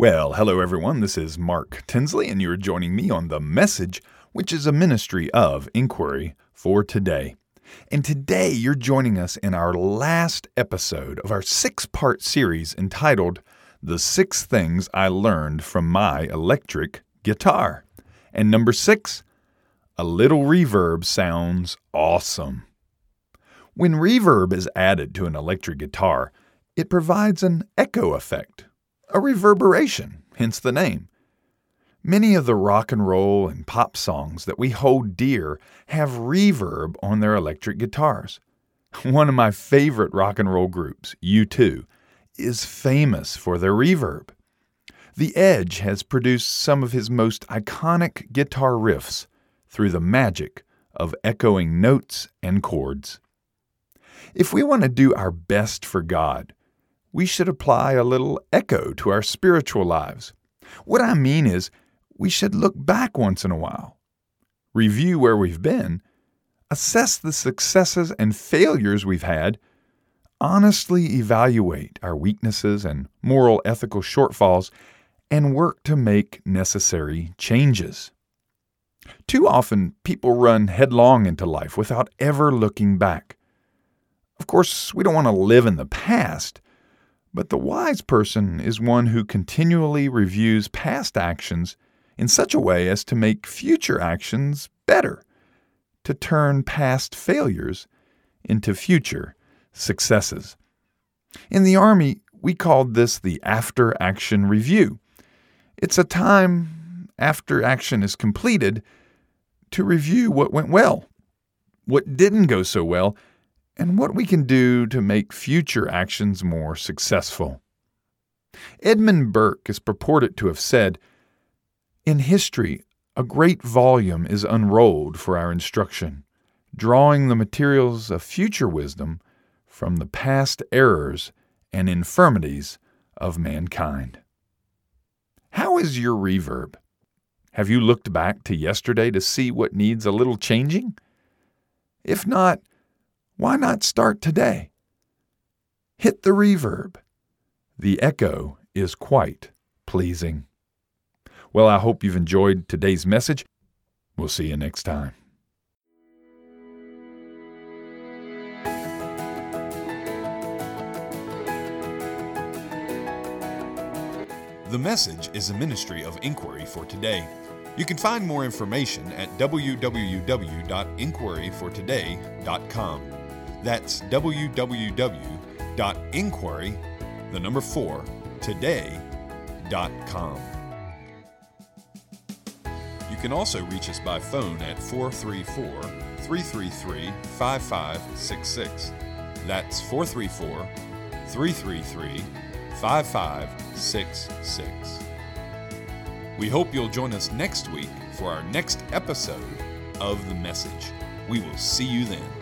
Well, hello everyone. This is Mark Tinsley, and you're joining me on The Message, which is a ministry of inquiry for today. And today you're joining us in our last episode of our six part series entitled The Six Things I Learned from My Electric Guitar. And number six, a little reverb sounds awesome. When reverb is added to an electric guitar, it provides an echo effect, a reverberation, hence the name. Many of the rock and roll and pop songs that we hold dear have reverb on their electric guitars. One of my favorite rock and roll groups, U2, is famous for their reverb. The Edge has produced some of his most iconic guitar riffs through the magic of echoing notes and chords. If we want to do our best for God, we should apply a little echo to our spiritual lives. What I mean is, we should look back once in a while, review where we've been, assess the successes and failures we've had, honestly evaluate our weaknesses and moral ethical shortfalls, and work to make necessary changes. Too often, people run headlong into life without ever looking back. Of course, we don't want to live in the past, but the wise person is one who continually reviews past actions in such a way as to make future actions better, to turn past failures into future successes. In the Army, we called this the after action review. It's a time after action is completed to review what went well, what didn't go so well, and what we can do to make future actions more successful. Edmund Burke is purported to have said, in history, a great volume is unrolled for our instruction, drawing the materials of future wisdom from the past errors and infirmities of mankind. How is your reverb? Have you looked back to yesterday to see what needs a little changing? If not, why not start today? Hit the reverb. The echo is quite pleasing. Well, I hope you've enjoyed today's message. We'll see you next time. The Message is a ministry of inquiry for today. You can find more information at www.inquiryfortoday.com. That's www.inquiry, the number 4, today.com. You can also reach us by phone at 434 333 5566. That's 434 333 5566. We hope you'll join us next week for our next episode of The Message. We will see you then.